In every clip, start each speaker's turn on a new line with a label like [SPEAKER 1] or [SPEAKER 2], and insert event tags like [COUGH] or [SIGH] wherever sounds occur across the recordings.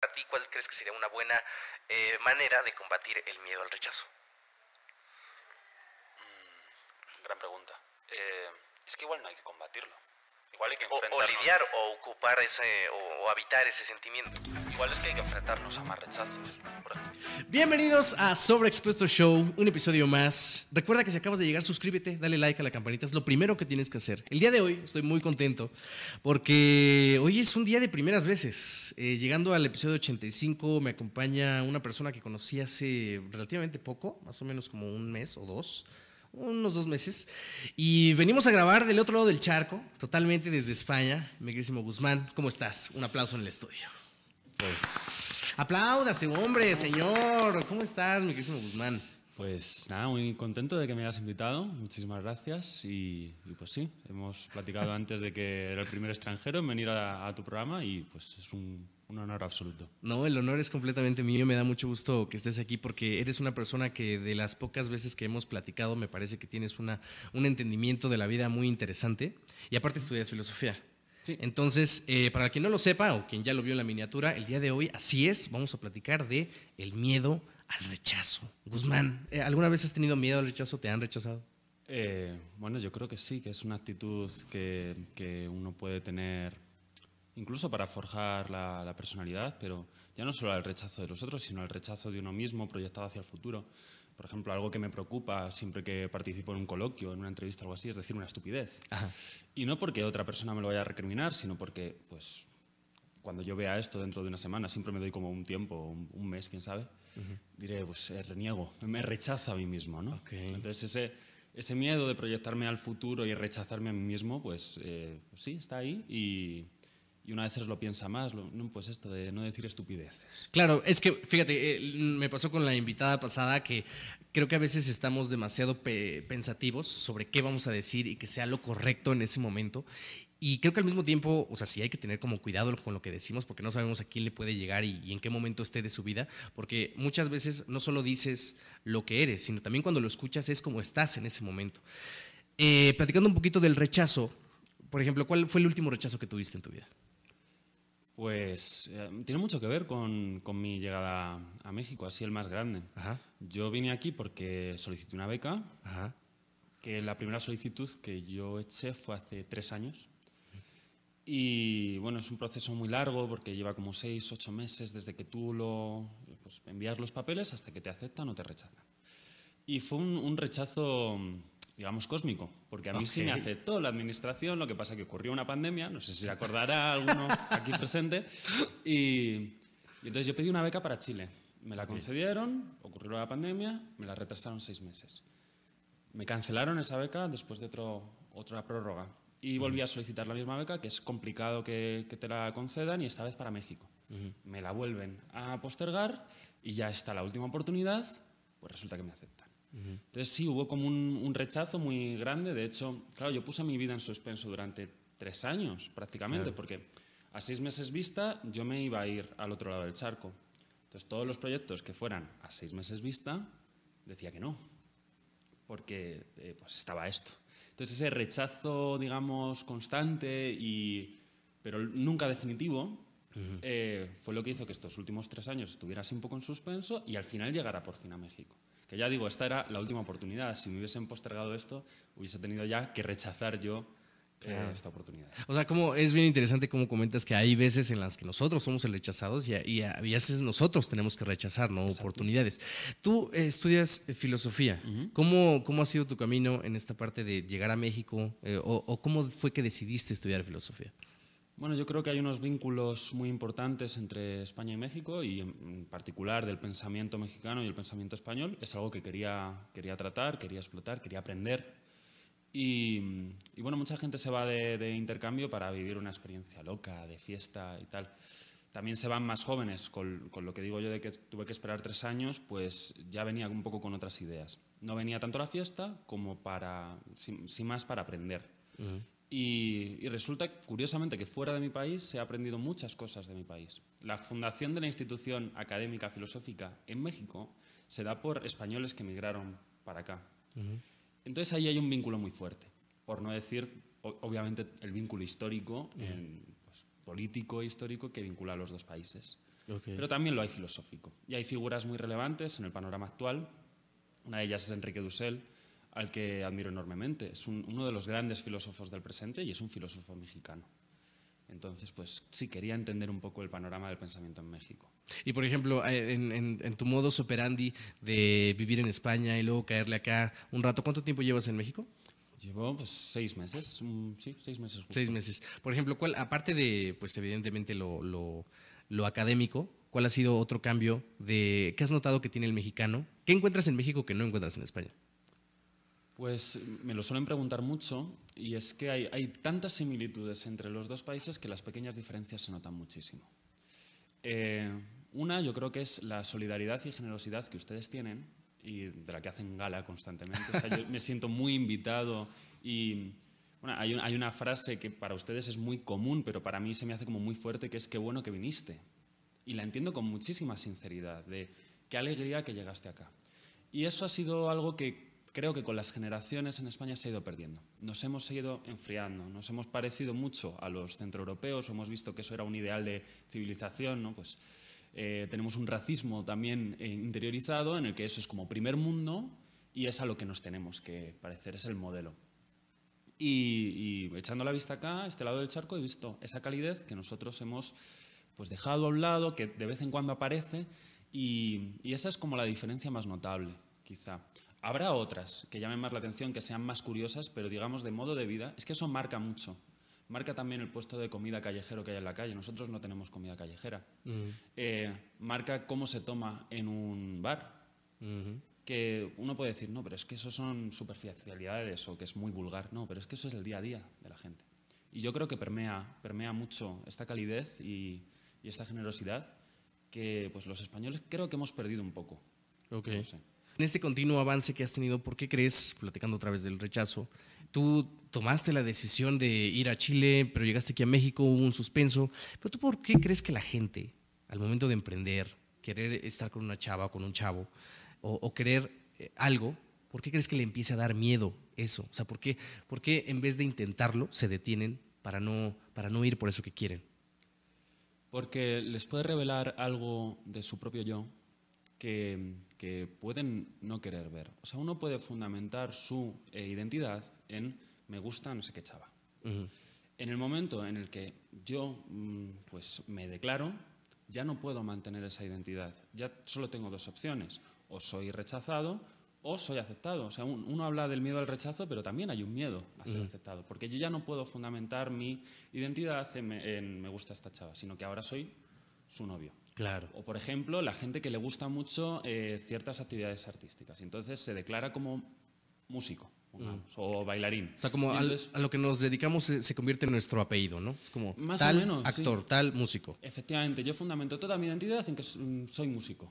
[SPEAKER 1] Para ti, ¿cuál crees que sería una buena eh, manera de combatir el miedo al rechazo?
[SPEAKER 2] Mm, gran pregunta. Eh, es que igual no hay que combatirlo. Igual hay que
[SPEAKER 1] O, o
[SPEAKER 2] enfrentarnos.
[SPEAKER 1] lidiar o ocupar ese, o, o habitar ese sentimiento.
[SPEAKER 2] Igual es que hay que enfrentarnos a más rechazos.
[SPEAKER 3] Bienvenidos a Sobreexpuesto Show, un episodio más. Recuerda que si acabas de llegar, suscríbete, dale like a la campanita, es lo primero que tienes que hacer. El día de hoy estoy muy contento porque hoy es un día de primeras veces. Eh, llegando al episodio 85 me acompaña una persona que conocí hace relativamente poco, más o menos como un mes o dos. Unos dos meses. Y venimos a grabar del otro lado del charco, totalmente desde España. Mi Guzmán, ¿cómo estás? Un aplauso en el estudio.
[SPEAKER 4] Pues,
[SPEAKER 3] Apláudase, hombre, señor. ¿Cómo estás, mi querísimo Guzmán?
[SPEAKER 4] pues nada, muy contento de que me hayas invitado. Muchísimas gracias. Y, y pues sí, hemos platicado antes de que era el primer extranjero en venir a, a tu programa y pues es un, un honor absoluto.
[SPEAKER 3] No, el honor es completamente mío. Me da mucho gusto que estés aquí porque eres una persona que de las pocas veces que hemos platicado me parece que tienes una, un entendimiento de la vida muy interesante. Y aparte estudias filosofía.
[SPEAKER 4] Sí.
[SPEAKER 3] Entonces, eh, para quien no lo sepa o quien ya lo vio en la miniatura, el día de hoy, así es, vamos a platicar de el miedo al rechazo. Guzmán, eh, ¿alguna vez has tenido miedo al rechazo? ¿Te han rechazado?
[SPEAKER 4] Eh, bueno, yo creo que sí, que es una actitud que, que uno puede tener incluso para forjar la, la personalidad, pero ya no solo al rechazo de los otros, sino al rechazo de uno mismo proyectado hacia el futuro. Por ejemplo, algo que me preocupa siempre que participo en un coloquio, en una entrevista o algo así, es decir una estupidez.
[SPEAKER 3] Ajá.
[SPEAKER 4] Y no porque otra persona me lo vaya a recriminar, sino porque, pues, cuando yo vea esto dentro de una semana, siempre me doy como un tiempo, un, un mes, quién sabe, diré, pues, eh, reniego, me rechazo a mí mismo, ¿no?
[SPEAKER 3] Ok.
[SPEAKER 4] Entonces, ese, ese miedo de proyectarme al futuro y rechazarme a mí mismo, pues, eh, pues sí, está ahí y, y una vez lo piensa más, no, pues esto de no decir estupideces.
[SPEAKER 3] Claro, es que fíjate, eh, me pasó con la invitada pasada que creo que a veces estamos demasiado pe- pensativos sobre qué vamos a decir y que sea lo correcto en ese momento. Y creo que al mismo tiempo, o sea, sí hay que tener como cuidado con lo que decimos porque no sabemos a quién le puede llegar y, y en qué momento esté de su vida, porque muchas veces no solo dices lo que eres, sino también cuando lo escuchas es como estás en ese momento. Eh, platicando un poquito del rechazo, por ejemplo, ¿cuál fue el último rechazo que tuviste en tu vida?
[SPEAKER 4] Pues eh, tiene mucho que ver con, con mi llegada a México, así el más grande.
[SPEAKER 3] Ajá,
[SPEAKER 4] Yo vine aquí porque solicité una beca,
[SPEAKER 3] ajá.
[SPEAKER 4] que la primera solicitud que yo eché fue hace tres años. Y bueno, es un proceso muy largo porque lleva como seis, ocho meses desde que tú lo, pues, envías los papeles hasta que te aceptan o te rechazan. Y fue un, un rechazo, digamos, cósmico, porque a mí sí me aceptó la administración, lo que pasa que ocurrió una pandemia, no sé si se acordará alguno aquí presente, y, y entonces yo pedí una beca para Chile. Me la concedieron, ocurrió la pandemia, me la retrasaron seis meses. Me cancelaron esa beca después de otro, otra prórroga. Y volví a solicitar la misma beca, que es complicado que, que te la concedan, y esta vez para México. Me la vuelven a postergar y ya está la última oportunidad, pues resulta que me aceptan. Entonces sí, hubo como un, un rechazo muy grande. De hecho, claro, yo puse mi vida en suspenso durante tres años prácticamente, porque a seis meses vista yo me iba a ir al otro lado del charco. Entonces todos los proyectos que fueran a seis meses vista, decía que no porque eh, pues estaba esto. Entonces ese rechazo, digamos, constante, y, pero nunca definitivo, eh, fue lo que hizo que estos últimos tres años estuviera así un poco en suspenso y al final llegara por fin a México. Que ya digo, esta era la última oportunidad. Si me hubiesen postergado esto, hubiese tenido ya que rechazar yo eh, esta oportunidad.
[SPEAKER 3] O sea, como es bien interesante cómo comentas que hay veces en las que nosotros somos el rechazados y a, y a veces nosotros tenemos que rechazar ¿no? oportunidades. Tú eh, estudias eh, filosofía. ¿Cómo, ¿Cómo ha sido tu camino en esta parte de llegar a México? Eh, o, o cómo fue que decidiste estudiar filosofía?
[SPEAKER 4] Bueno, yo creo que hay unos vínculos muy importantes entre España y México y en particular del pensamiento mexicano y el pensamiento español. Es algo que quería, quería tratar, quería explotar, quería aprender. Y, y bueno, mucha gente se va de, de intercambio para vivir una experiencia loca, de fiesta y tal. También se van más jóvenes, con, con lo que digo yo de que tuve que esperar tres años, pues ya venía un poco con otras ideas. No venía tanto a la fiesta como para, sin, sin más, para aprender. Y, y resulta, curiosamente, que fuera de mi país se ha aprendido muchas cosas de mi país. La fundación de la institución académica filosófica en México se da por españoles que emigraron para acá. Entonces ahí hay un vínculo muy fuerte, por no decir, o- obviamente, el vínculo histórico, en, pues, político e histórico que vincula a los dos países. Pero también lo hay filosófico. Y hay figuras muy relevantes en el panorama actual. Una de ellas es Enrique Dussel, al que admiro enormemente. Es un- uno de los grandes filósofos del presente y es un filósofo mexicano. Entonces, pues sí, quería entender un poco el panorama del pensamiento en México.
[SPEAKER 3] Y por ejemplo, eh, en, en- en tu modus operandi de vivir en España y luego caerle acá un rato, ¿cuánto tiempo llevas en México?
[SPEAKER 4] Llevo pues, seis meses, sí, seis meses. justo.
[SPEAKER 3] Seis meses. Por ejemplo, ¿cuál, aparte de, pues evidentemente lo, lo- lo académico, ¿cuál ha sido otro cambio de qué has notado que tiene el mexicano? ¿Qué encuentras en México que no encuentras en España?
[SPEAKER 4] Pues me lo suelen preguntar mucho y es que hay, tantas similitudes entre los dos países que las pequeñas diferencias se notan muchísimo. Eh, una, yo creo que es la solidaridad y generosidad que ustedes tienen y de la que hacen gala constantemente. O sea, yo me siento muy invitado y bueno, hay una frase que para ustedes es muy común, pero para mí se me hace como muy fuerte, que es qué bueno que viniste. Y la entiendo con muchísima sinceridad, de qué alegría que llegaste acá. Y eso ha sido algo que creo que con las generaciones en España se ha ido perdiendo. Nos hemos ido enfriando, nos hemos parecido mucho a los centroeuropeos, hemos visto que eso era un ideal de civilización, ¿no? Pues eh, tenemos un racismo también eh, interiorizado en el que eso es como primer mundo y es a lo que nos tenemos que parecer, es el modelo. Y, y echando la vista acá, a este lado del charco, he visto esa calidez que nosotros hemos pues, dejado a un lado, que de vez en cuando aparece, y, y esa es como la diferencia más notable, quizá. Habrá otras que llamen más la atención, que sean más curiosas, pero digamos de modo de vida, es que eso marca mucho. Marca también el puesto de comida callejero que hay en la calle. Nosotros no tenemos comida callejera. Eh, marca cómo se toma en un bar que uno puede decir, no, pero es que eso son superficialidades o que es muy vulgar. No, pero es que eso es el día a día de la gente. Y yo creo que permea, permea mucho esta calidez y, y esta generosidad que pues, los españoles creo que hemos perdido un poco.
[SPEAKER 3] Ok.
[SPEAKER 4] No sé.
[SPEAKER 3] En este continuo avance que has tenido, ¿por qué crees, platicando otra vez del rechazo, tú tomaste la decisión de ir a Chile, pero llegaste aquí a México, hubo un suspenso, pero tú por qué crees que la gente, al momento de emprender, querer estar con una chava o con un chavo, o, querer eh, algo, ¿por qué crees que le empiece a dar miedo eso? O sea, ¿por qué, por qué en vez de intentarlo se detienen para no, para no ir por eso que quieren?
[SPEAKER 4] Porque les puede revelar algo de su propio yo que, que pueden no querer ver. O sea, uno puede fundamentar su eh, identidad en me gusta no sé qué chava. En el momento en el que yo mm, pues, me declaro, ya no puedo mantener esa identidad. Ya solo tengo dos opciones. O soy rechazado o soy aceptado. O sea, un- uno habla del miedo al rechazo, pero también hay un miedo a ser aceptado. Porque yo ya no puedo fundamentar mi identidad en me gusta esta chava, sino que ahora soy su novio.
[SPEAKER 3] Claro.
[SPEAKER 4] O, por ejemplo, la gente que le gusta mucho eh, ciertas actividades artísticas. Entonces se declara como músico, pongamos, o bailarín.
[SPEAKER 3] O sea, como al- a lo que nos dedicamos se, se convierte en nuestro apellido, ¿no? Es como
[SPEAKER 4] Más o
[SPEAKER 3] tal
[SPEAKER 4] sí.
[SPEAKER 3] actor, tal músico.
[SPEAKER 4] Efectivamente, yo fundamento toda mi identidad en que mm, soy músico.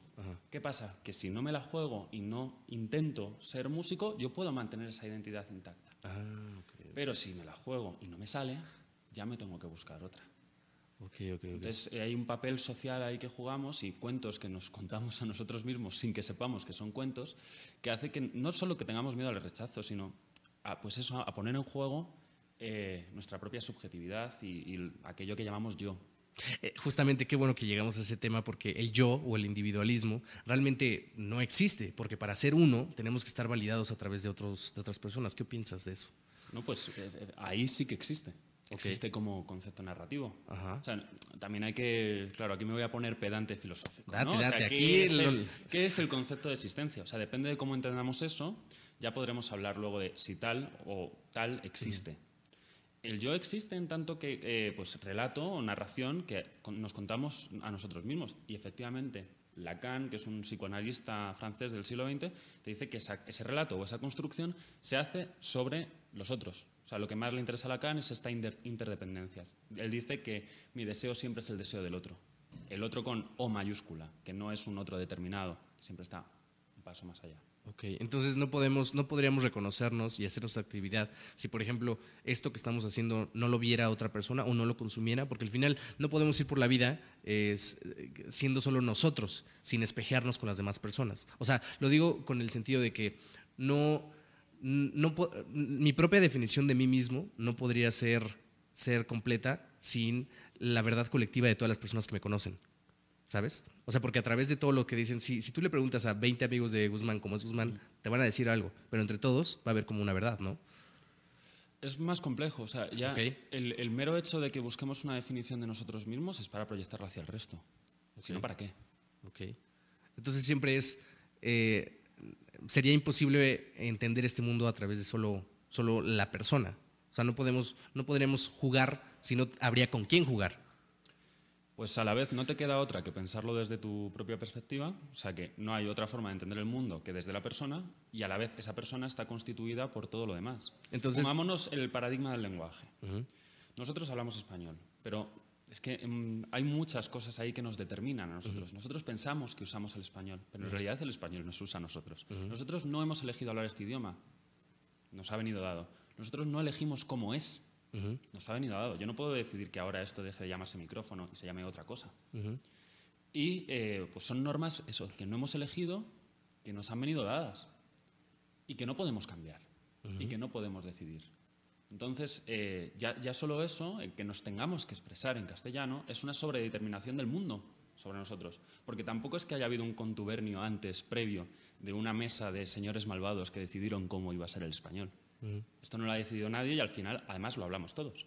[SPEAKER 4] ¿Qué pasa? Que si no me la juego y no intento ser músico, yo puedo mantener esa identidad intacta.
[SPEAKER 3] Ah,
[SPEAKER 4] Pero si me la juego y no me sale, ya me tengo que buscar otra.
[SPEAKER 3] Ok, ok, ok.
[SPEAKER 4] Entonces eh, hay un papel social ahí que jugamos y cuentos que nos contamos a nosotros mismos sin que sepamos que son cuentos, que hace que no solo que tengamos miedo al rechazo, sino a, pues eso, a poner en juego eh, nuestra propia subjetividad y, y aquello que llamamos yo.
[SPEAKER 3] Eh, justamente qué bueno que llegamos a ese tema porque el yo o el individualismo realmente no existe, porque para ser uno tenemos que estar validados a través de, otros, de otras personas. ¿Qué piensas de eso?
[SPEAKER 4] No, pues eh, eh, ahí sí que existe. Existe como concepto narrativo.
[SPEAKER 3] Ajá.
[SPEAKER 4] O sea, también hay que, claro, aquí me voy a poner pedante filosófico.
[SPEAKER 3] Date,
[SPEAKER 4] ¿no? O sea,
[SPEAKER 3] date,
[SPEAKER 4] ¿qué
[SPEAKER 3] aquí
[SPEAKER 4] es el- ¿Qué es el concepto de existencia? O sea, depende de cómo entendamos eso, ya podremos hablar luego de si tal o tal existe. El yo existe en tanto que eh, pues, relato o narración que nos contamos a nosotros mismos. Y efectivamente, Lacan, que es un psicoanalista francés del siglo XX, te dice que esa- ese relato o esa construcción se hace sobre los otros. O sea, lo que más le interesa a Lacan es esta inter- interdependencia. Él dice que mi deseo siempre es el deseo del otro. El otro con O mayúscula, que no es un otro determinado, siempre está un paso más allá.
[SPEAKER 3] Ok, entonces no podemos, no podríamos reconocernos y hacer nuestra actividad si, por ejemplo, esto que estamos haciendo no lo viera otra persona o no lo consumiera, porque al final no podemos ir por la vida eh, siendo solo nosotros, sin espejearnos con las demás personas. O sea, lo digo con el sentido de que no, no mi propia definición de mí mismo no podría ser, ser completa sin la verdad colectiva de todas las personas que me conocen. ¿sabes? O sea, porque a través de todo lo que dicen, si, si tú le preguntas a 20 amigos de Guzmán cómo es Guzmán, te van a decir algo, pero entre todos va a haber como una verdad, ¿no?
[SPEAKER 4] Es más complejo, o sea, ya el, el mero hecho de que busquemos una definición de nosotros mismos es para proyectarla hacia el resto. Si no, ¿para qué?
[SPEAKER 3] Ok. Entonces siempre es, eh, sería imposible entender este mundo a través de solo, solo la persona. O sea, no podemos, no podríamos jugar si no habría con quién jugar.
[SPEAKER 4] Pues a la vez no te queda otra que pensarlo desde tu propia perspectiva, o sea que no hay otra forma de entender el mundo que desde la persona y a la vez esa persona está constituida por todo lo demás.
[SPEAKER 3] Entonces-
[SPEAKER 4] Pongámonos el paradigma del lenguaje. Nosotros hablamos español, pero es que mm, hay muchas cosas ahí que nos determinan a nosotros. Nosotros pensamos que usamos el español, pero en realidad el español nos usa a nosotros. Nosotros no hemos elegido hablar este idioma, nos ha venido dado. Nosotros no elegimos cómo es, nos ha venido dado. Yo no puedo decidir que ahora esto deje de llamarse micrófono y se llame otra cosa. Y eh, pues son normas, eso, que no hemos elegido, que nos han venido dadas y que no podemos cambiar y que no podemos decidir. Entonces, eh, ya, ya solo eso, el que nos tengamos que expresar en castellano, es una sobredeterminación del mundo sobre nosotros. Porque tampoco es que haya habido un contubernio antes, previo, de una mesa de señores malvados que decidieron cómo iba a ser el español. Esto no lo ha decidido nadie y al final, además, lo hablamos todos,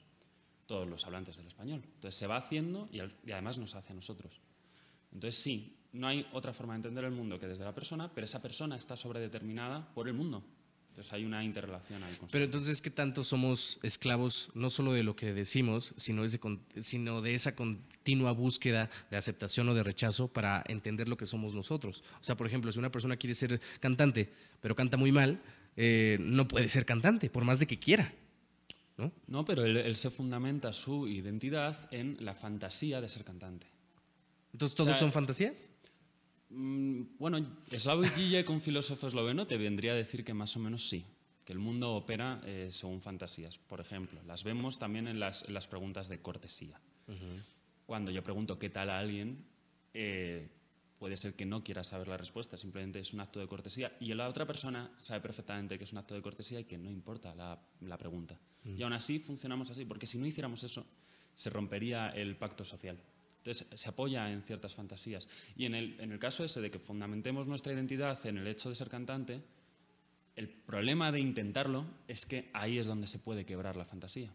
[SPEAKER 4] todos los hablantes del español. Entonces se va haciendo y, al- y además nos hace a nosotros. Entonces sí, no hay otra forma de entender el mundo que desde la persona, pero esa persona está sobredeterminada por el mundo. Entonces hay una interrelación ahí constante.
[SPEAKER 3] Pero entonces, ¿qué tanto somos esclavos no solo de lo que decimos, sino, de con- sino de esa continua búsqueda de aceptación o de rechazo para entender lo que somos nosotros? O sea, por ejemplo, si una persona quiere ser cantante, pero canta muy mal, eh, no puede ser cantante, por más de que quiera. ¿no?
[SPEAKER 4] No, pero él, él se fundamenta su identidad en la fantasía de ser cantante.
[SPEAKER 3] Entonces, ¿todos
[SPEAKER 4] O sea,
[SPEAKER 3] son fantasías?
[SPEAKER 4] Mm, bueno, Slavoj Žižek, un filósofo esloveno, te vendría a decir que más o menos sí, que el mundo opera eh, según fantasías. Por ejemplo, las vemos también en las, en las preguntas de cortesía. Cuando yo pregunto qué tal a alguien, eh, puede ser que no quiera saber la respuesta, simplemente es un acto de cortesía. Y la otra persona sabe perfectamente que es un acto de cortesía y que no importa la, la pregunta. Y aún así funcionamos así, porque si no hiciéramos eso, se rompería el pacto social. Entonces, se apoya en ciertas fantasías. Y en el, en el caso ese de que fundamentemos nuestra identidad en el hecho de ser cantante, el problema de intentarlo es que ahí es donde se puede quebrar la fantasía.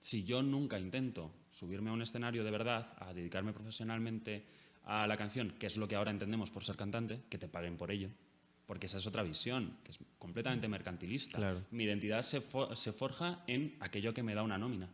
[SPEAKER 4] Si yo nunca intento subirme a un escenario de verdad, a dedicarme profesionalmente a la canción, que es lo que ahora entendemos por ser cantante, que te paguen por ello, porque esa es otra visión, que es completamente mercantilista.
[SPEAKER 3] Claro.
[SPEAKER 4] Mi identidad se, se forja en aquello que me da una nómina.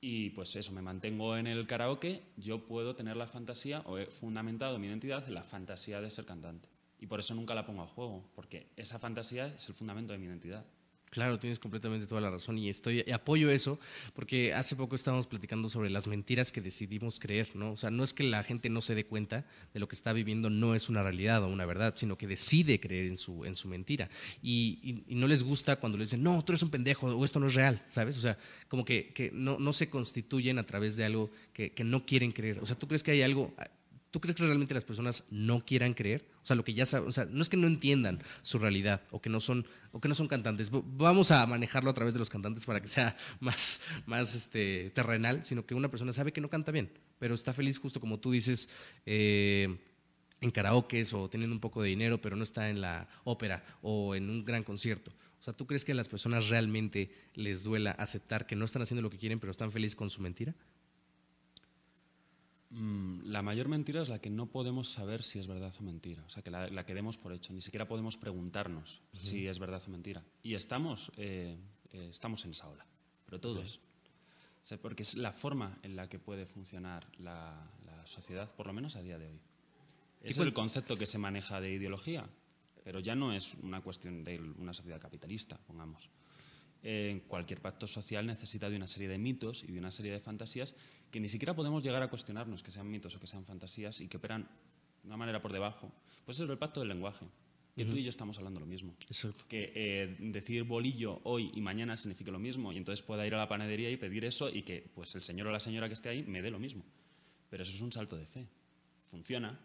[SPEAKER 4] Y pues eso, me mantengo en el karaoke, yo puedo tener la fantasía, o he fundamentado mi identidad en la fantasía de ser cantante. Y por eso nunca la pongo a juego, porque esa fantasía es el fundamento de mi identidad.
[SPEAKER 3] Claro, tienes completamente toda la razón y estoy y apoyo eso porque hace poco estábamos platicando sobre las mentiras que decidimos creer, ¿no? O sea, no es que la gente no se dé cuenta de lo que está viviendo no es una realidad o una verdad, sino que decide creer en su en su mentira y, y- y no les gusta cuando le dicen no, tú eres un pendejo o esto no es real, ¿sabes? O sea, como que, que no, no se constituyen a través de algo que, que no quieren creer. O sea, ¿tú crees que hay algo ¿Tú crees que realmente las personas no quieran creer? O sea, lo que ya saben, o sea, no es que no entiendan su realidad o que no son, o que no son cantantes. Vamos a manejarlo a través de los cantantes para que sea [LAUGHS] más, más este, terrenal, sino que una persona sabe que no canta bien, pero está feliz justo como tú dices, eh, en karaokes o teniendo un poco de dinero, pero no está en la ópera o en un gran concierto. O sea, ¿tú crees que a las personas realmente les duela aceptar que no están haciendo lo que quieren, pero están felices con su mentira?
[SPEAKER 4] Mm, La mayor mentira es la que no podemos saber si es verdad o mentira. O sea, que la, la que demos por hecho. Ni siquiera podemos preguntarnos si es verdad o mentira. Y estamos, eh, eh, estamos en esa ola, pero todos. O sea, porque es la forma en la que puede funcionar la, la sociedad, por lo menos a día de hoy. Ese es el concepto que se maneja de ideología, pero ya no es una cuestión de una sociedad capitalista, pongamos. Eh, cualquier pacto social necesita de una serie de mitos y de una serie de fantasías que ni siquiera podemos llegar a cuestionarnos que sean mitos o que sean fantasías y que operan de una manera por debajo. Pues eso es el pacto del lenguaje, que tú y yo estamos hablando lo mismo.
[SPEAKER 3] Exacto.
[SPEAKER 4] Que eh, decir bolillo hoy y mañana signifique lo mismo y entonces pueda ir a la panadería y pedir eso y que pues el señor o la señora que esté ahí me dé lo mismo. Pero eso es un salto de fe. Funciona,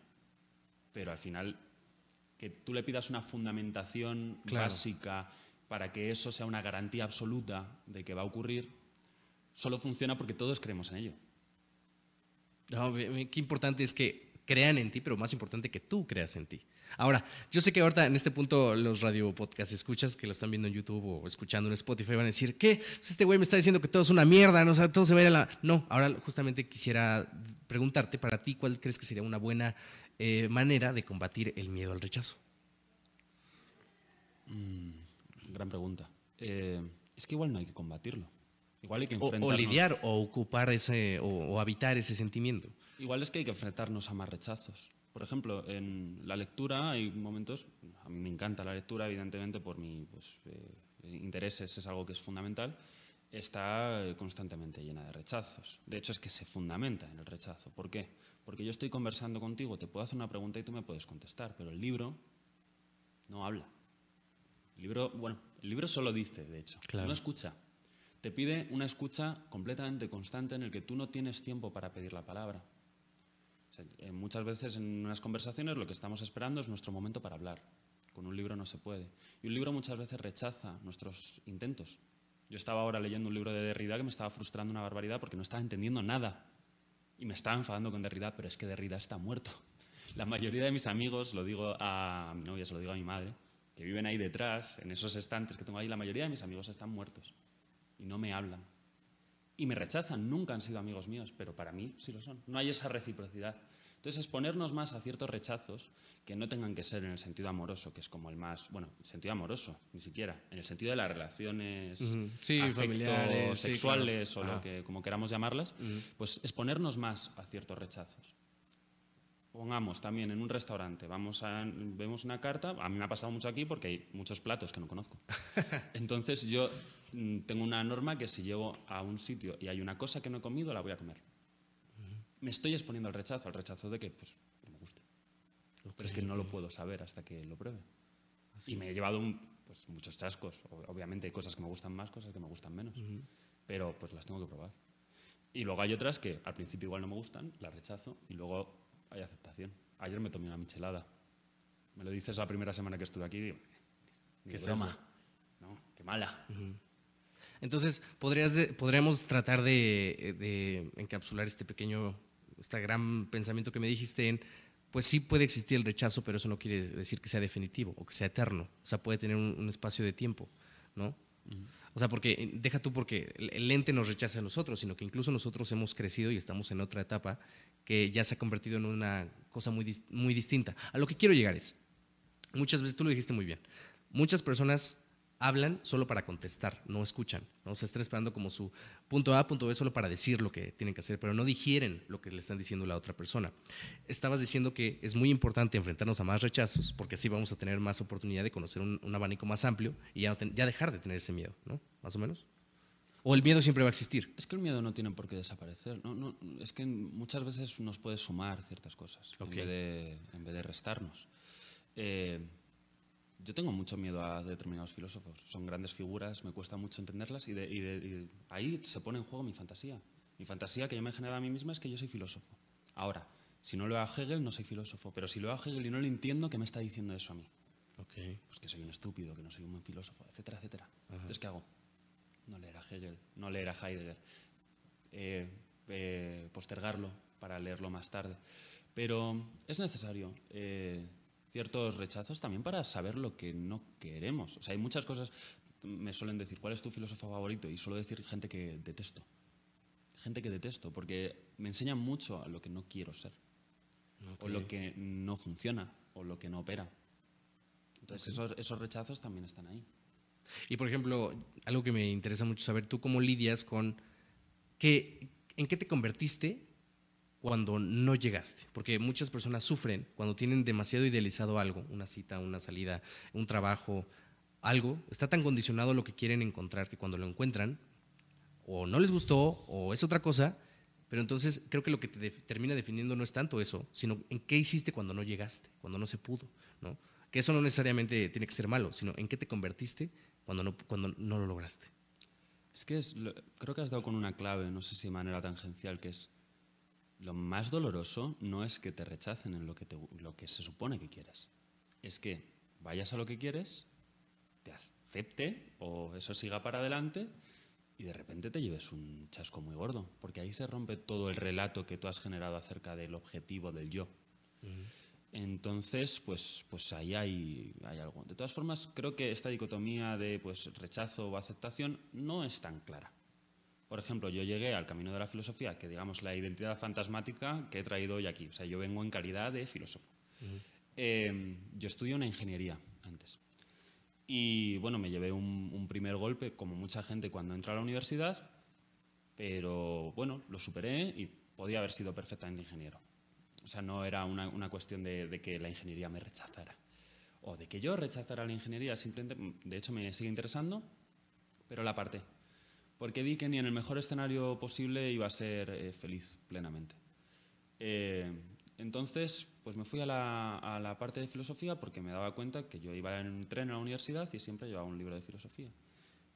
[SPEAKER 4] pero al final que tú le pidas una fundamentación
[SPEAKER 3] Claro.
[SPEAKER 4] básica para que eso sea una garantía absoluta de que va a ocurrir, solo funciona porque todos creemos en ello.
[SPEAKER 3] No, qué importante es que crean en ti, pero más importante que tú creas en ti. Ahora, yo sé que ahorita en este punto los radio podcast escuchas que lo están viendo en YouTube o escuchando en Spotify van a decir, ¿qué? Pues este güey me está diciendo que todo es una mierda, ¿no? O sea, todo se va a ir a la... No, ahora justamente quisiera preguntarte para ti, ¿cuál crees que sería una buena eh, manera de combatir el miedo al rechazo?
[SPEAKER 4] Gran pregunta. Eh, es que igual no hay que combatirlo. Igual hay que
[SPEAKER 3] O,
[SPEAKER 4] enfrentarnos.
[SPEAKER 3] o lidiar o ocupar ese, o, o habitar ese sentimiento.
[SPEAKER 4] Igual es que hay que enfrentarnos a más rechazos. Por ejemplo, en la lectura hay momentos, a mí me encanta la lectura, evidentemente por mis pues, eh, intereses es algo que es fundamental, está eh, constantemente llena de rechazos. De hecho, es que se fundamenta en el rechazo. ¿Por qué? Porque yo estoy conversando contigo, te puedo hacer una pregunta y tú me puedes contestar, pero el libro no habla. El libro, bueno, el libro solo dice, de hecho,
[SPEAKER 3] Claro.
[SPEAKER 4] no escucha. Te pide una escucha completamente constante en el que tú no tienes tiempo para pedir la palabra. Eh, muchas veces en unas conversaciones lo que estamos esperando es nuestro momento para hablar. Con un libro no se puede. Y un libro muchas veces rechaza nuestros intentos. Yo estaba ahora leyendo un libro de Derrida que me estaba frustrando una barbaridad porque no estaba entendiendo nada. Y me estaba enfadando con Derrida, pero es que Derrida está muerto. La mayoría de mis amigos, lo digo a mi novia, lo digo a mi madre, que viven ahí detrás, en esos estantes que tengo ahí, la mayoría de mis amigos están muertos y no me hablan. Y me rechazan, nunca han sido amigos míos, pero para mí sí lo son. No hay esa reciprocidad. Entonces, exponernos más a ciertos rechazos que no tengan que ser en el sentido amoroso, que es como el más, bueno, el sentido amoroso, ni siquiera, en el sentido de las relaciones
[SPEAKER 3] Ujú. Sí,
[SPEAKER 4] afecto-
[SPEAKER 3] familiares, sí,
[SPEAKER 4] sexuales
[SPEAKER 3] claro.
[SPEAKER 4] o
[SPEAKER 3] Ajá.
[SPEAKER 4] lo que como queramos llamarlas, pues exponernos más a ciertos rechazos. Pongamos también en un restaurante, vamos a, vemos una carta, a mí me ha pasado mucho aquí porque hay muchos platos que no conozco. [LAUGHS] Entonces yo tengo una norma que si llego a un sitio y hay una cosa que no he comido, la voy a comer. Me estoy exponiendo al rechazo, al rechazo de que pues, no me guste. Pero es que no lo puedo saber hasta que lo pruebe. y me he llevado un- pues, muchos chascos. Obviamente hay cosas que me gustan más, cosas que me gustan menos. Pero pues las tengo que probar. Y luego hay otras que al principio igual no me gustan, las rechazo y luego hay aceptación. Ayer me tomé una michelada. Me lo dices la primera semana que estuve aquí digo,
[SPEAKER 3] ¿Qué
[SPEAKER 4] broma. No, qué mala.
[SPEAKER 3] Entonces, podrías de- podríamos tratar de, de encapsular este pequeño, este gran pensamiento que me dijiste en, pues sí puede existir el rechazo, pero eso no quiere decir que sea definitivo o que sea eterno. O sea, puede tener un, un espacio de tiempo, ¿no? O sea, porque deja tú porque el, ente nos rechaza a nosotros, sino que incluso nosotros hemos crecido y estamos en otra etapa que ya se ha convertido en una cosa muy, muy distinta. A lo que quiero llegar es, muchas veces, tú lo dijiste muy bien, muchas personas hablan solo para contestar, no escuchan, ¿no? Se están esperando como su punto A, punto B, solo para decir lo que tienen que hacer, pero no digieren lo que le están diciendo la otra persona. Estabas diciendo que es muy importante enfrentarnos a más rechazos, porque así vamos a tener más oportunidad de conocer un, un abanico más amplio y ya, no ten- ya dejar de tener ese miedo, ¿no? Más o menos. O el miedo siempre va a existir.
[SPEAKER 4] Es que el miedo no tiene por qué desaparecer. No, no, es que muchas veces nos puede sumar ciertas cosas
[SPEAKER 3] Ok.
[SPEAKER 4] en, vez de, en vez de restarnos. Eh, yo tengo mucho miedo a determinados filósofos. Son grandes figuras, me cuesta mucho entenderlas y, de- y de- y ahí se pone en juego mi fantasía. Mi fantasía que yo me he generado a mí misma es que yo soy filósofo. Ahora, si no leo a Hegel, no soy filósofo. Pero si leo a Hegel y no le entiendo, ¿qué me está diciendo eso a mí? Pues que soy un estúpido, que no soy un buen filósofo, etcétera, etcétera. Entonces, ¿qué hago? No leer a Hegel, no leer a Heidegger, eh, eh, postergarlo para leerlo más tarde. Pero es necesario eh, ciertos rechazos también para saber lo que no queremos. O sea, hay muchas cosas, me suelen decir, ¿cuál es tu filósofo favorito? Y suelo decir gente que detesto. Gente que detesto, porque me enseñan mucho a lo que no quiero ser. O lo que no funciona, o lo que no opera. Entonces, esos, esos rechazos también están ahí.
[SPEAKER 3] Y por ejemplo, algo que me interesa mucho saber, ¿tú cómo lidias con qué, en qué te convertiste cuando no llegaste? Porque muchas personas sufren cuando tienen demasiado idealizado algo, una cita, una salida, un trabajo, algo, está tan condicionado lo que quieren encontrar que cuando lo encuentran, o no les gustó, o es otra cosa, pero entonces creo que lo que te def- termina definiendo no es tanto eso, sino en qué hiciste cuando no llegaste, cuando no se pudo, ¿no? Que eso no necesariamente tiene que ser malo, sino en qué te convertiste cuando no, cuando no lo lograste.
[SPEAKER 4] Es que es creo que has dado con una clave, no sé si de manera tangencial, que es lo más doloroso no es que te rechacen en lo que, te- lo que se supone que quieres. Es que vayas a lo que quieres, te acepte o eso siga para adelante y de repente te lleves un chasco muy gordo, porque ahí se rompe todo el relato que tú has generado acerca del objetivo del yo. Entonces, pues, pues ahí hay, hay algo. De todas formas, creo que esta dicotomía de pues, rechazo o aceptación no es tan clara. Por ejemplo, yo llegué al camino de la filosofía, que digamos la identidad fantasmática que he traído hoy aquí. O sea, yo vengo en calidad de filósofo. Eh, yo estudio una ingeniería antes. Y bueno, me llevé un, un, primer golpe, como mucha gente cuando entra a la universidad, pero bueno, lo superé y podía haber sido perfectamente ingeniero. O sea, no era una, una cuestión de, de, que la ingeniería me rechazara o de que yo rechazara la ingeniería, simplemente, de hecho me sigue interesando, pero la aparté. Porque vi que ni en el mejor escenario posible iba a ser eh, feliz plenamente. Eh, entonces, pues me fui a la, a la, parte de filosofía porque me daba cuenta que yo iba en un tren a la universidad y siempre llevaba un libro de filosofía.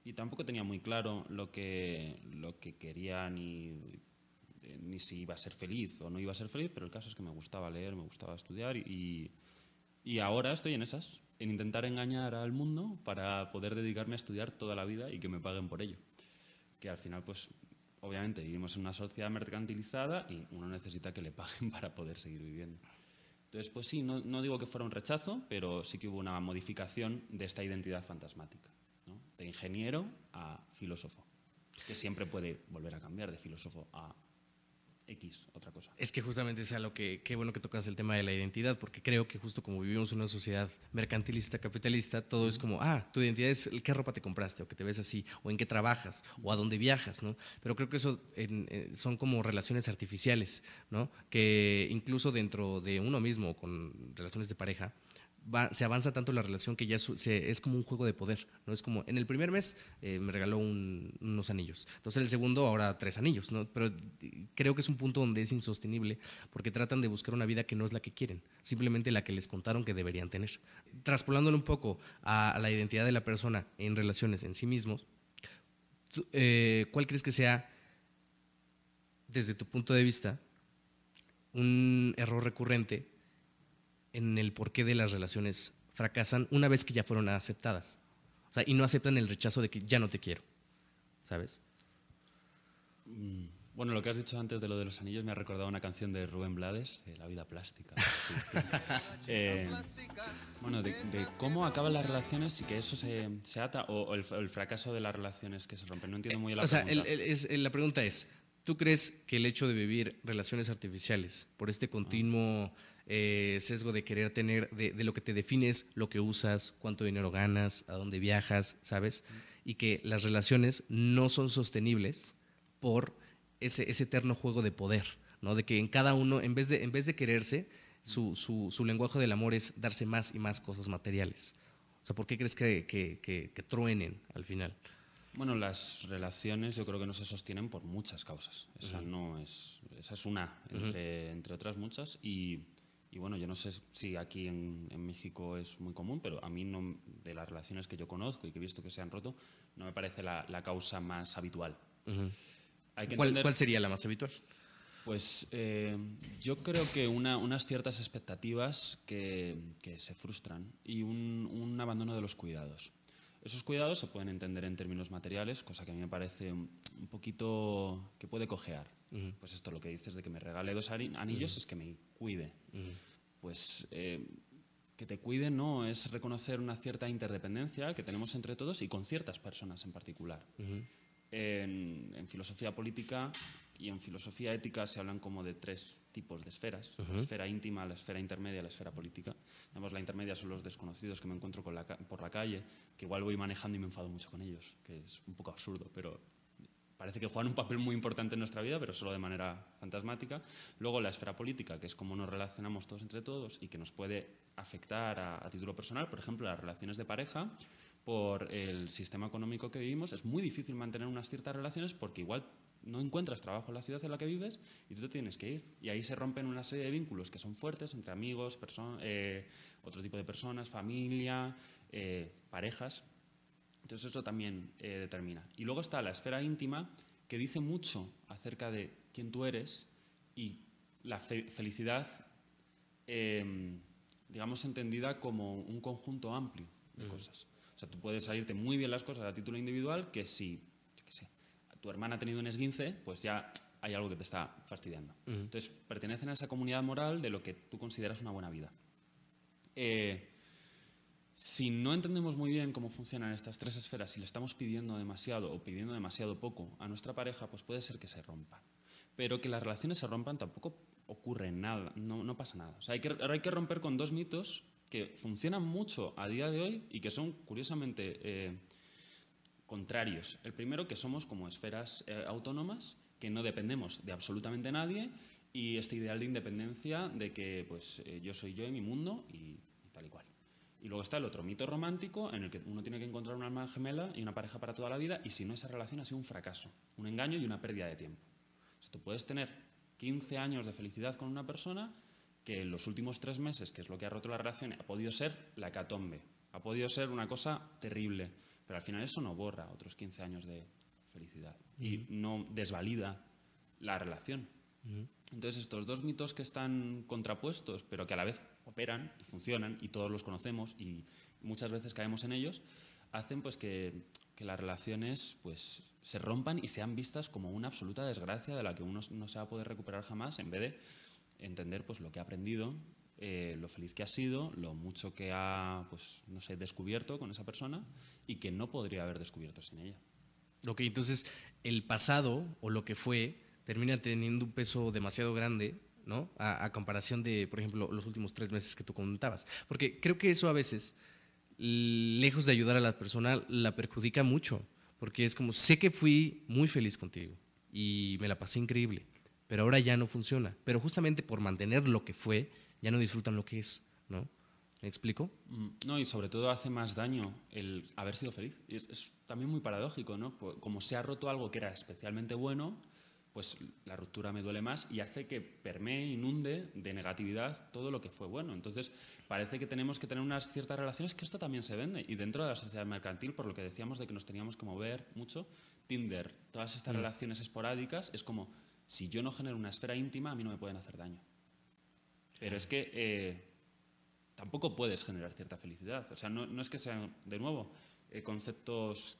[SPEAKER 4] Y tampoco tenía muy claro lo que, lo que quería ni, ni si iba a ser feliz o no iba a ser feliz, pero el caso es que me gustaba leer, me gustaba estudiar y, y ahora estoy en esas, en intentar engañar al mundo para poder dedicarme a estudiar toda la vida y que me paguen por ello. Que al final, pues, obviamente vivimos en una sociedad mercantilizada y uno necesita que le paguen [LAUGHS] para poder seguir viviendo. Entonces, pues sí, no, no digo que fuera un rechazo, pero sí que hubo una modificación de esta identidad fantasmática, de ingeniero a filósofo, que siempre puede volver a cambiar de filósofo a X, otra cosa.
[SPEAKER 3] Es que justamente es lo que, qué bueno que tocas el tema de la identidad, porque creo que justo como vivimos en una sociedad mercantilista, capitalista, todo es como, ah, tu identidad es qué ropa te compraste, o que te ves así, o en qué trabajas, o a dónde viajas, ¿no? Pero creo que eso en, en, son como relaciones artificiales, ¿no? Que incluso dentro de uno mismo, con relaciones de pareja, Se avanza tanto la relación que ya es, se, es, como un juego de poder, ¿no? Es como, en el primer mes eh, me regaló un, unos anillos, entonces en el segundo ahora tres anillos, ¿no? Pero creo que es un punto donde es insostenible porque tratan de buscar una vida que no es la que quieren, simplemente la que les contaron que deberían tener. Traspolándolo un poco a, la identidad de la persona en relaciones en sí mismos, eh, ¿cuál crees que sea, desde tu punto de vista, un error recurrente en el porqué de las relaciones fracasan una vez que ya fueron aceptadas. O sea, y no aceptan el rechazo de que ya no te quiero. ¿Sabes?
[SPEAKER 4] Mm, Bueno, lo que has dicho antes de lo de los anillos me ha recordado una canción de Rubén Blades, de La vida plástica. [LAUGHS] Sí, sí. eh, bueno, de, de, cómo acaban las relaciones y que eso se, se ata, o, o el, el, fracaso de las relaciones que se rompen. No entiendo muy bien la
[SPEAKER 3] o sea,
[SPEAKER 4] pregunta.
[SPEAKER 3] el, el, es, la pregunta es, ¿tú crees que el hecho de vivir relaciones artificiales, por este continuo eh, sesgo de querer tener, de, de, lo que te defines, lo que usas, cuánto dinero ganas, a dónde viajas, ¿sabes? Y que las relaciones no son sostenibles por ese, ese eterno juego de poder, ¿no? De que en cada uno, en vez de, en vez de quererse, su, su, su lenguaje del amor es darse más y más cosas materiales. O sea, ¿por qué crees que, que, que, que truenen al final?
[SPEAKER 4] Bueno, las relaciones yo creo que no se sostienen por muchas causas. Esa uh -huh. no es, esa es una entre, uh -huh. entre otras muchas y, y, bueno, yo no sé si aquí en, en, México es muy común, pero a mí no, de las relaciones que yo conozco y que he visto que se han roto, no me parece la, la causa más habitual.
[SPEAKER 3] Uh -huh. ¿Cuál, entender, ¿Cuál, sería la más habitual?
[SPEAKER 4] Pues eh, yo creo que una, unas ciertas expectativas que, que se frustran y un, un, abandono de los cuidados. Esos cuidados se pueden entender en términos materiales, cosa que a mí me parece un poquito que puede cojear. Uh -huh. Pues esto lo que dices de que me regale dos anillos uh -huh. es que me cuide. Uh -huh. Pues eh, que te cuide no es reconocer una cierta interdependencia que tenemos entre todos y con ciertas personas en particular en, en, filosofía política y en filosofía ética se hablan como de tres tipos de esferas. Uh -huh. La esfera íntima, la esfera intermedia la esfera política. Digamos, la intermedia son los desconocidos que me encuentro la, por la calle, que igual voy manejando y me enfado mucho con ellos, que es un poco absurdo, pero parece que juegan un papel muy importante en nuestra vida, pero solo de manera fantasmática. Luego la esfera política, que es cómo nos relacionamos todos entre todos y que nos puede afectar a, título personal, por ejemplo, las relaciones de pareja, por el sistema económico que vivimos, es muy difícil mantener unas ciertas relaciones porque igual no encuentras trabajo en la ciudad en la que vives y tú te tienes que ir. Y ahí se rompen una serie de vínculos que son fuertes entre amigos, eh, otro tipo de personas, familia, eh, parejas. Entonces eso también eh, determina. Y luego está la esfera íntima que dice mucho acerca de quién tú eres y la fe felicidad, em, digamos, entendida como un conjunto amplio de mm. cosas. O sea, tú puedes salirte muy bien las cosas a título individual que si, yo qué sé, tu hermana ha tenido un esguince, pues ya hay algo que te está fastidiando. Entonces, pertenecen a esa comunidad moral de lo que tú consideras una buena vida. Eh, si no entendemos muy bien cómo funcionan estas tres esferas, si le estamos pidiendo demasiado o pidiendo demasiado poco a nuestra pareja, pues puede ser que se rompan. Pero que las relaciones se rompan tampoco ocurre nada, no, pasa nada. O sea, hay que, hay que romper con dos mitos que funcionan mucho a día de hoy y que son curiosamente eh, contrarios. El primero, que somos como esferas eh, autónomas, que no dependemos de absolutamente nadie, y este ideal de independencia de que pues, eh, yo soy yo en mi mundo y, y tal y cual. Y luego está el otro mito romántico en el que uno tiene que encontrar una alma gemela y una pareja para toda la vida y si no esa relación ha sido un fracaso, un engaño y una pérdida de tiempo. O sea, tú puedes tener 15 años de felicidad con una persona que en los últimos tres meses, que es lo que ha roto la relación, ha podido ser la hecatombe, ha podido ser una cosa terrible, pero al final eso no borra otros 15 años de felicidad y no desvalida la relación. Entonces, estos dos mitos que están contrapuestos, pero que a la vez operan y funcionan, y todos los conocemos y muchas veces caemos en ellos, hacen pues que, que las relaciones pues, se rompan y sean vistas como una absoluta desgracia de la que uno no se va a poder recuperar jamás, en vez de entender pues, lo que ha aprendido, eh, lo feliz que ha sido, lo mucho que ha pues, no sé, descubierto con esa persona y que no podría haber descubierto sin ella.
[SPEAKER 3] Ok, entonces el pasado o lo que fue termina teniendo un peso demasiado grande, ¿no? A, comparación de, por ejemplo, los últimos tres meses que tú comentabas. Porque creo que eso a veces, lejos de ayudar a la persona, la perjudica mucho. Porque es como, sé que fui muy feliz contigo y me la pasé increíble, pero ahora ya no funciona. Pero justamente por mantener lo que fue, ya no disfrutan lo que es, ¿no? ¿Me explico?
[SPEAKER 4] No, y sobre todo hace más daño el haber sido feliz. Es, es también muy paradójico, ¿no? Como se ha roto algo que era especialmente bueno, pues la ruptura me duele más y hace que permee, inunde de negatividad todo lo que fue bueno. Entonces, parece que tenemos que tener unas ciertas relaciones, que esto también se vende. Y dentro de la sociedad mercantil, por lo que decíamos de que nos teníamos que mover mucho, Tinder, todas estas mm. relaciones esporádicas, es como, si yo no genero una esfera íntima, a mí no me pueden hacer daño. Pero es que eh, tampoco puedes generar cierta felicidad. O sea, no, no es que sean, de nuevo, eh, conceptos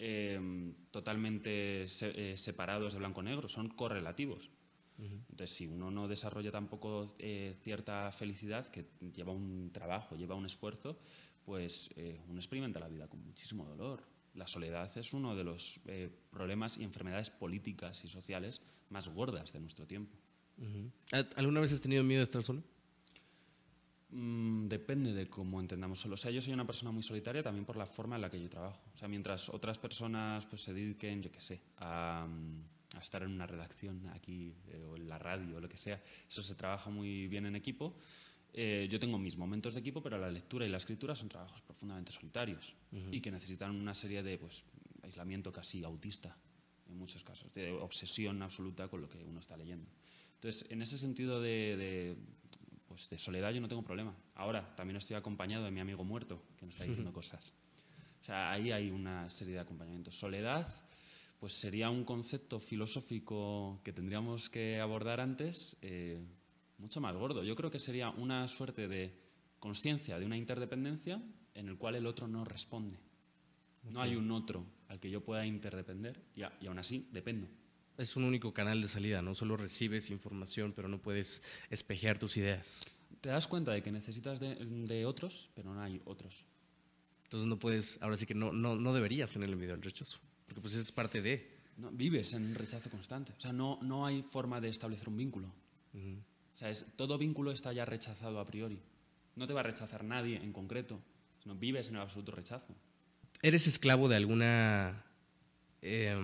[SPEAKER 4] eh, totalmente se, eh, separados de blanco-negro, son correlativos. Uh -huh. Entonces, si uno no desarrolla tampoco eh, cierta felicidad, que lleva un trabajo, lleva un esfuerzo, pues eh, uno experimenta la vida con muchísimo dolor. La soledad es uno de los eh, problemas y enfermedades políticas y sociales más gordas de nuestro tiempo.
[SPEAKER 3] Uh -huh. ¿Alguna vez has tenido miedo de estar solo?
[SPEAKER 4] Mm, depende de cómo entendamos solo. O sea, yo soy una persona muy solitaria también por la forma en la que yo trabajo. O sea, mientras otras personas pues, se dediquen, yo qué sé, a, a, estar en una redacción aquí eh, o en la radio o lo que sea, eso se trabaja muy bien en equipo. Eh, yo tengo mis momentos de equipo, pero la lectura y la escritura son trabajos profundamente solitarios uh -huh. y que necesitan una serie de pues, aislamiento casi autista en muchos casos, de obsesión absoluta con lo que uno está leyendo. Entonces, en ese sentido de, de pues de soledad yo no tengo problema. Ahora también estoy acompañado de mi amigo muerto, que me está diciendo [LAUGHS] cosas. O sea, ahí hay una serie de acompañamientos. Soledad, pues sería un concepto filosófico que tendríamos que abordar antes, eh, mucho más gordo. Yo creo que sería una suerte de conciencia de una interdependencia en el cual el otro no responde. No hay un otro al que yo pueda interdepender y, a, y aún así dependo
[SPEAKER 3] es un único canal de salida, no solo recibes información, pero no puedes espejear tus ideas.
[SPEAKER 4] Te das cuenta de que necesitas de, de otros, pero no hay otros.
[SPEAKER 3] Entonces no puedes, ahora sí que no, no, no deberías tener el miedo al rechazo, porque pues es parte de...
[SPEAKER 4] No, vives en un rechazo constante, o sea, no, no hay forma de establecer un vínculo. Uh -huh. O sea, es, todo vínculo está ya rechazado a priori. No te va a rechazar nadie en concreto, sino vives en el absoluto rechazo.
[SPEAKER 3] ¿Eres esclavo de alguna... Eh,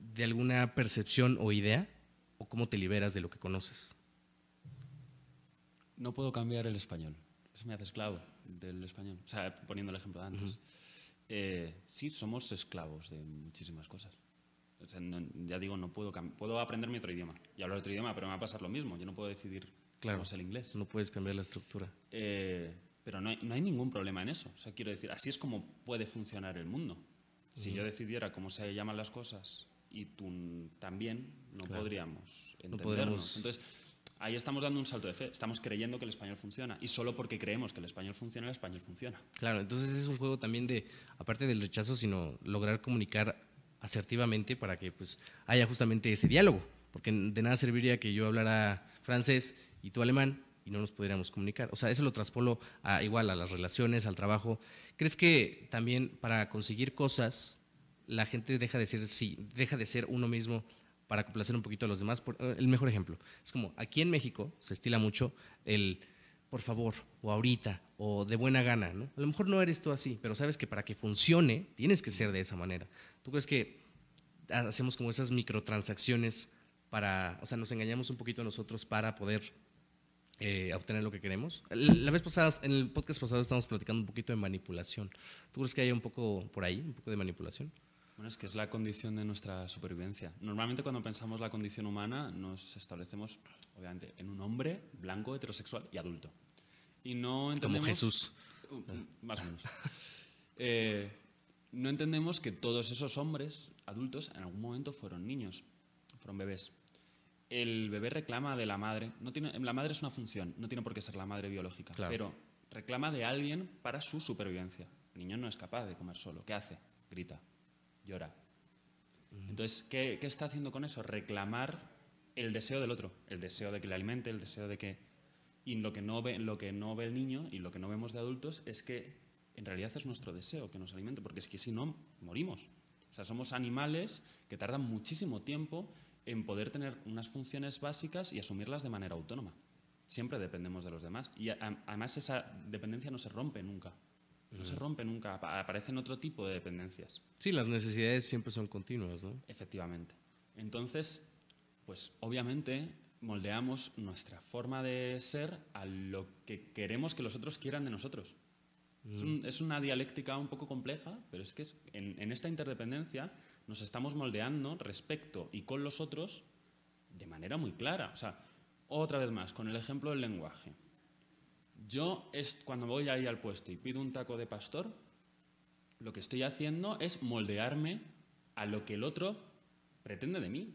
[SPEAKER 3] de alguna percepción o idea? ¿O cómo te liberas de lo que conoces?
[SPEAKER 4] No puedo cambiar el español. Eso me hace esclavo del español. O sea, poniendo el ejemplo de antes. Uh -huh. eh, sí, somos esclavos de muchísimas cosas. O sea, no, ya digo, no puedo puedo aprender mi otro idioma y hablar otro idioma, pero me va a pasar lo mismo. Yo no puedo decidir
[SPEAKER 3] claro,
[SPEAKER 4] cómo es el inglés.
[SPEAKER 3] No puedes cambiar la estructura.
[SPEAKER 4] Eh, pero no hay, no hay, ningún problema en eso. O sea, quiero decir, así es como puede funcionar el mundo. Si uh -huh. yo decidiera cómo se llaman las cosas y tú también no claro. podríamos entendernos. No podríamos... Entonces, ahí estamos dando un salto de fe. Estamos creyendo que el español funciona. Y solo porque creemos que el español funciona, el español funciona.
[SPEAKER 3] Claro, entonces es un juego también de, aparte del rechazo, sino lograr comunicar asertivamente para que pues haya justamente ese diálogo, porque de nada serviría que yo hablara francés y tú alemán y no nos pudiéramos comunicar. O sea, eso lo traspolo a, igual a las relaciones, al trabajo. ¿Crees que también para conseguir cosas la gente deja de ser sí, deja de ser uno mismo para complacer un poquito a los demás? Por- eh, el mejor ejemplo es como aquí en México se estila mucho el por favor o ahorita o de buena gana, ¿no? A lo mejor no eres tú así, pero sabes que para que funcione tienes que ser de esa manera. ¿Tú crees que hacemos como esas microtransacciones para, o sea, nos engañamos un poquito nosotros para poder eh, obtener lo que queremos. La vez pasada, en el podcast pasado, estábamos platicando un poquito de manipulación. ¿Tú crees que hay un poco por ahí, un poco de manipulación?
[SPEAKER 4] Bueno, es que es la condición de nuestra supervivencia. Normalmente cuando pensamos la condición humana nos establecemos, obviamente, en un hombre blanco, heterosexual y adulto. Y no
[SPEAKER 3] Como
[SPEAKER 4] entendemos...
[SPEAKER 3] Jesús.
[SPEAKER 4] Uh, Más o menos. Eh, no entendemos que todos esos hombres adultos en algún momento fueron niños, fueron bebés. El bebé reclama de la madre, no tiene, la madre es una función, no tiene por qué ser la madre biológica,
[SPEAKER 3] Claro.
[SPEAKER 4] pero reclama de alguien para su supervivencia. El niño no es capaz de comer solo. ¿Qué hace? Grita, llora. Entonces, ¿qué, qué está haciendo con eso? Reclamar el deseo del otro, el deseo de que le alimente, el deseo de que... Y lo que, no ve, lo que no ve el niño y lo que no vemos de adultos es que en realidad es nuestro deseo que nos alimente, porque es que si no, morimos. O sea, somos animales que tardan muchísimo tiempo en poder tener unas funciones básicas y asumirlas de manera autónoma. Siempre dependemos de los demás. Y además esa dependencia no se rompe nunca. No se rompe nunca. Apa- Aparecen otro tipo de dependencias.
[SPEAKER 3] Sí, las necesidades siempre son continuas, ¿no?
[SPEAKER 4] Efectivamente. Entonces, pues obviamente moldeamos nuestra forma de ser a lo que queremos que los otros quieran de nosotros. Es, un- es una dialéctica un poco compleja, pero es que es- en, en esta interdependencia nos estamos moldeando respecto y con los otros de manera muy clara. O sea, otra vez más, con el ejemplo del lenguaje. Yo, es, cuando voy ahí al puesto y pido un taco de pastor, lo que estoy haciendo es moldearme a lo que el otro pretende de mí,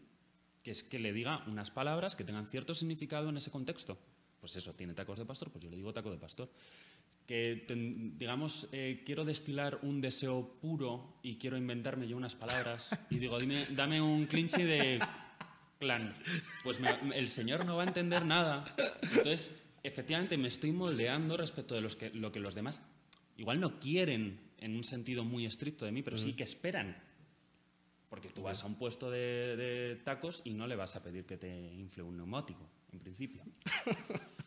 [SPEAKER 4] que es que le diga unas palabras que tengan cierto significado en ese contexto. Pues eso, tiene tacos de pastor, pues yo le digo taco de pastor. Que, digamos, eh, quiero destilar un deseo puro y quiero inventarme yo unas palabras y digo, dime, dame un clinchy de clan. Pues el señor no va a entender nada. Entonces, efectivamente, me estoy moldeando respecto de los que, lo que los demás igual no quieren en un sentido muy estricto de mí, pero sí que esperan. Porque tú vas a un puesto de, de tacos y no le vas a pedir que te infle un neumático, en principio. [LAUGHS]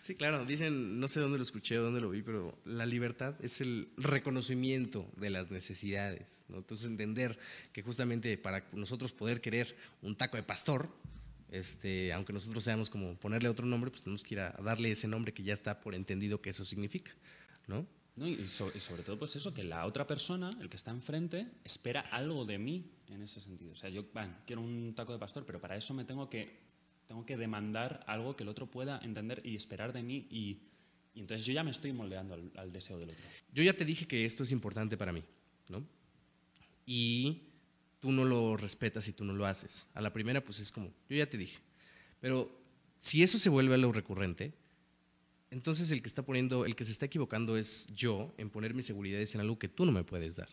[SPEAKER 3] Sí, claro, dicen, no sé dónde lo escuché o dónde lo vi, pero la libertad es el reconocimiento de las necesidades. ¿no? Entonces, entender que justamente para nosotros poder querer un taco de pastor, este, aunque nosotros seamos como ponerle otro nombre, pues tenemos que ir a, a darle ese nombre que ya está por entendido que eso significa. ¿no?
[SPEAKER 4] ¿no? Y, so- y sobre todo, pues eso, que la otra persona, el que está enfrente, espera algo de mí en ese sentido. O sea, yo van, quiero un taco de pastor, pero para eso me tengo que, tengo que demandar algo que el otro pueda entender y esperar de mí. Y, y entonces yo ya me estoy moldeando al, al deseo del otro.
[SPEAKER 3] Yo ya te dije que esto es importante para mí, ¿no? Y tú no lo respetas y tú no lo haces. A la primera, pues es como, yo ya te dije. Pero si eso se vuelve algo recurrente, entonces el que está poniendo, el que se está equivocando es yo en poner mis seguridades en algo que tú no me puedes dar,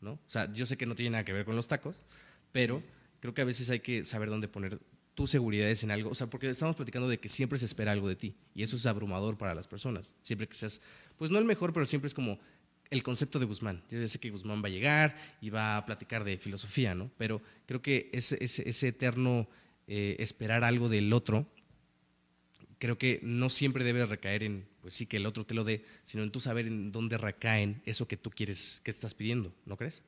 [SPEAKER 3] ¿no? O sea, yo sé que no tiene nada que ver con los tacos, pero creo que a veces hay que saber dónde poner tus seguridades en algo, o sea, porque estamos platicando de que siempre se espera algo de ti y eso es abrumador para las personas. Siempre que seas, pues no el mejor, pero siempre es como el concepto de Guzmán. Yo sé que Guzmán va a llegar y va a platicar de filosofía, ¿no? Pero creo que ese, ese, ese eterno eh, esperar algo del otro creo que no siempre debe recaer en, pues sí, que el otro te lo dé, sino en tú saber en dónde recaen eso que tú quieres, que estás pidiendo, ¿no crees?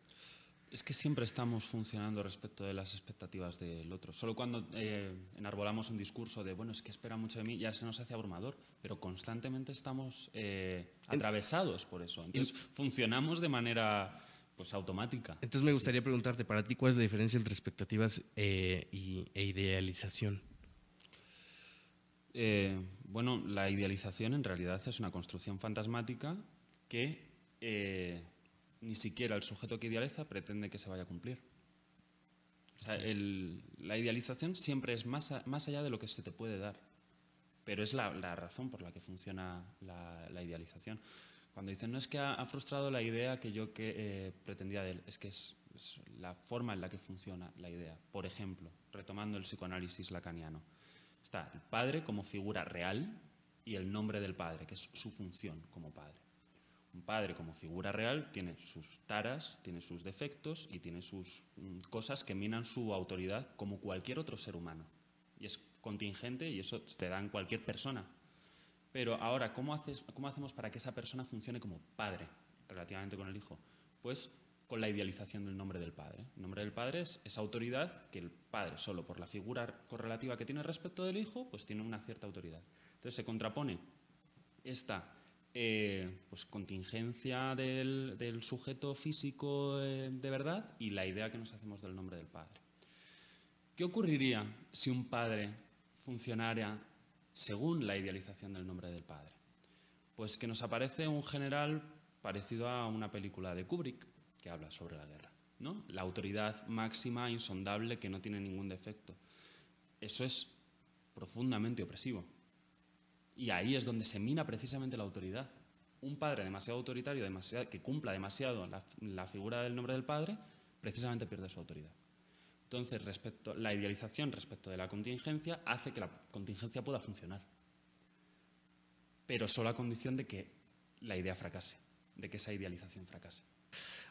[SPEAKER 4] Es que siempre estamos funcionando respecto de las expectativas del otro. Solo cuando eh, enarbolamos un discurso de, bueno, es que espera mucho de mí, ya se nos hace abrumador, pero constantemente estamos eh, atravesados por eso. Entonces, funcionamos de manera pues, automática.
[SPEAKER 3] Entonces me gustaría preguntarte, para ti, ¿cuál es la diferencia entre expectativas eh, y, e idealización?
[SPEAKER 4] Bueno, la idealización en realidad es una construcción fantasmática que ni siquiera el sujeto que idealiza pretende que se vaya a cumplir. O sea, el- la idealización siempre es más, a- más allá de lo que se te puede dar, pero es la, la razón por la que funciona la, la idealización. Cuando dicen, no es que ha, ha frustrado la idea que yo que, eh, pretendía de él, es que es es la forma en la que funciona la idea. Por ejemplo, retomando el psicoanálisis lacaniano, está el padre como figura real y el nombre del padre, que es su función como padre. Un padre como figura real tiene sus taras, tiene sus defectos y tiene sus mm, cosas que minan su autoridad como cualquier otro ser humano. Y es contingente y eso te da en cualquier persona. Pero ahora, ¿cómo, haces, ¿cómo hacemos para que esa persona funcione como padre relativamente con el hijo? Pues con la idealización del nombre del padre. El nombre del padre es esa autoridad que el padre, solo por la figura correlativa que tiene respecto del hijo, pues tiene una cierta autoridad. Entonces se contrapone esta eh, pues, contingencia del, sujeto físico eh, de verdad y la idea que nos hacemos del nombre del padre. ¿Qué ocurriría si un padre funcionara según la idealización del nombre del padre? Pues que nos aparece un general parecido a una película de Kubrick que habla sobre la guerra. ¿no? La autoridad máxima, insondable, que no tiene ningún defecto. Eso es profundamente opresivo. Y ahí es donde se mina precisamente la autoridad. Un padre demasiado autoritario, que cumpla demasiado la, la figura del nombre del padre, precisamente pierde su autoridad. Entonces, respecto, la idealización respecto de la contingencia hace que la contingencia pueda funcionar, pero solo a condición de que la idea fracase, de que esa idealización fracase.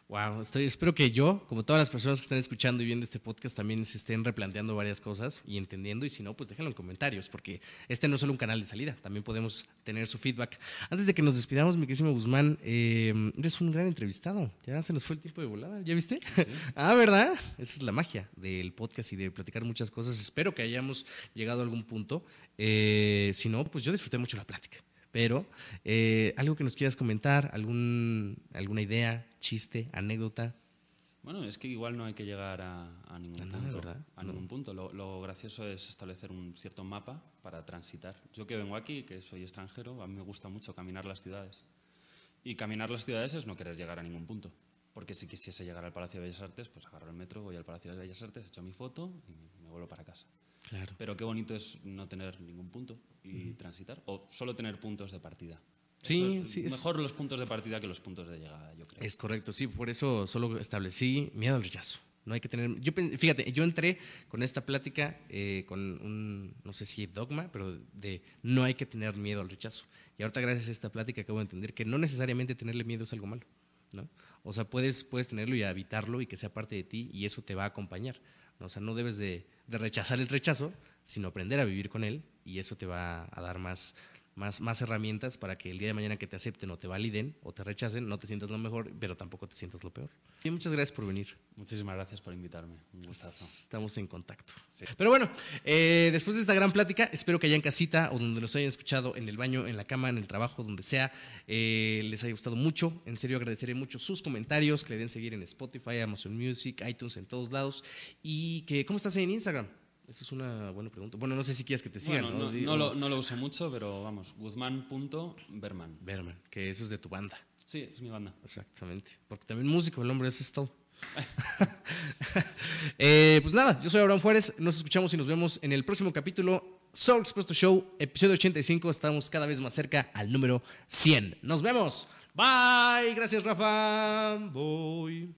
[SPEAKER 3] Wow, estoy, espero que yo, como todas las personas que están escuchando y viendo este podcast, también se estén replanteando varias cosas y entendiendo. Y si no, pues déjenlo en comentarios, porque este no es solo un canal de salida, también podemos tener su feedback. Antes de que nos despidamos, mi querísimo Guzmán, eh, eres un gran entrevistado. Ya se nos fue el tiempo de volada, ¿ya viste? [LAUGHS] ah, ¿verdad? Esa es la magia del podcast y de platicar muchas cosas. Espero que hayamos llegado a algún punto. Eh, si no, pues yo disfruté mucho la plática. Pero, eh, ¿algo que nos quieras comentar? ¿Algún, ¿Alguna idea, chiste, anécdota?
[SPEAKER 4] Bueno, es que igual no hay que llegar a, a ningún punto.
[SPEAKER 3] ¿verdad?
[SPEAKER 4] A ningún punto. Lo, lo gracioso es establecer un cierto mapa para transitar. Yo que vengo aquí, que soy extranjero, a mí me gusta mucho caminar las ciudades. Y caminar las ciudades es no querer llegar a ningún punto. Porque si quisiese llegar al Palacio de Bellas Artes, pues agarro el metro, voy al Palacio de Bellas Artes, echo mi foto y me vuelvo para casa.
[SPEAKER 3] Claro.
[SPEAKER 4] Pero qué bonito es no tener ningún punto y transitar, o solo tener puntos de partida.
[SPEAKER 3] Sí,
[SPEAKER 4] es
[SPEAKER 3] sí, es-
[SPEAKER 4] Mejor los puntos de partida que los puntos de llegada, yo creo.
[SPEAKER 3] Es correcto, sí, por eso solo establecí miedo al rechazo. No hay que tener. Yo, fíjate, yo entré con esta plática eh, con un, no sé si dogma, pero de no hay que tener miedo al rechazo. Y ahorita, gracias a esta plática, acabo de entender que no necesariamente tenerle miedo es algo malo, ¿no? O sea, puedes, puedes tenerlo y habitarlo y que sea parte de ti y eso te va a acompañar. ¿no? O sea, no debes de, de rechazar el rechazo, sino aprender a vivir con él y eso te va a dar más, más, más herramientas para que el día de mañana que te acepten o te validen o te rechacen, no te sientas lo mejor, pero tampoco te sientas lo peor. Y muchas gracias por venir.
[SPEAKER 4] Muchísimas gracias por invitarme. Un gustazo.
[SPEAKER 3] Estamos en contacto. Pero bueno, eh, después de esta gran plática, espero que allá en casita o donde nos hayan escuchado, en el baño, en la cama, en el trabajo, donde sea, eh, les haya gustado mucho. En serio, agradeceré mucho sus comentarios, que le den seguir en Spotify, Amazon Music, iTunes, en todos lados. Y que, ¿cómo estás en Instagram? Esa es una buena pregunta. Bueno, no sé si quieres que te sigan.
[SPEAKER 4] Bueno, no,
[SPEAKER 3] Di-
[SPEAKER 4] no lo, no lo uso mucho, pero vamos, guzmán.berman.
[SPEAKER 3] Berman, que eso es de tu banda.
[SPEAKER 4] Sí, es mi banda.
[SPEAKER 3] Exactamente. Porque también músico, el hombre, es todo. [LAUGHS] [LAUGHS] Eh, pues nada, yo soy Abraham Juárez. Nos escuchamos y nos vemos en el próximo capítulo. Soul Expuesto Show, episodio 85. Estamos cada vez más cerca al número 100. Nos vemos. Bye. Gracias, Rafa. Voy.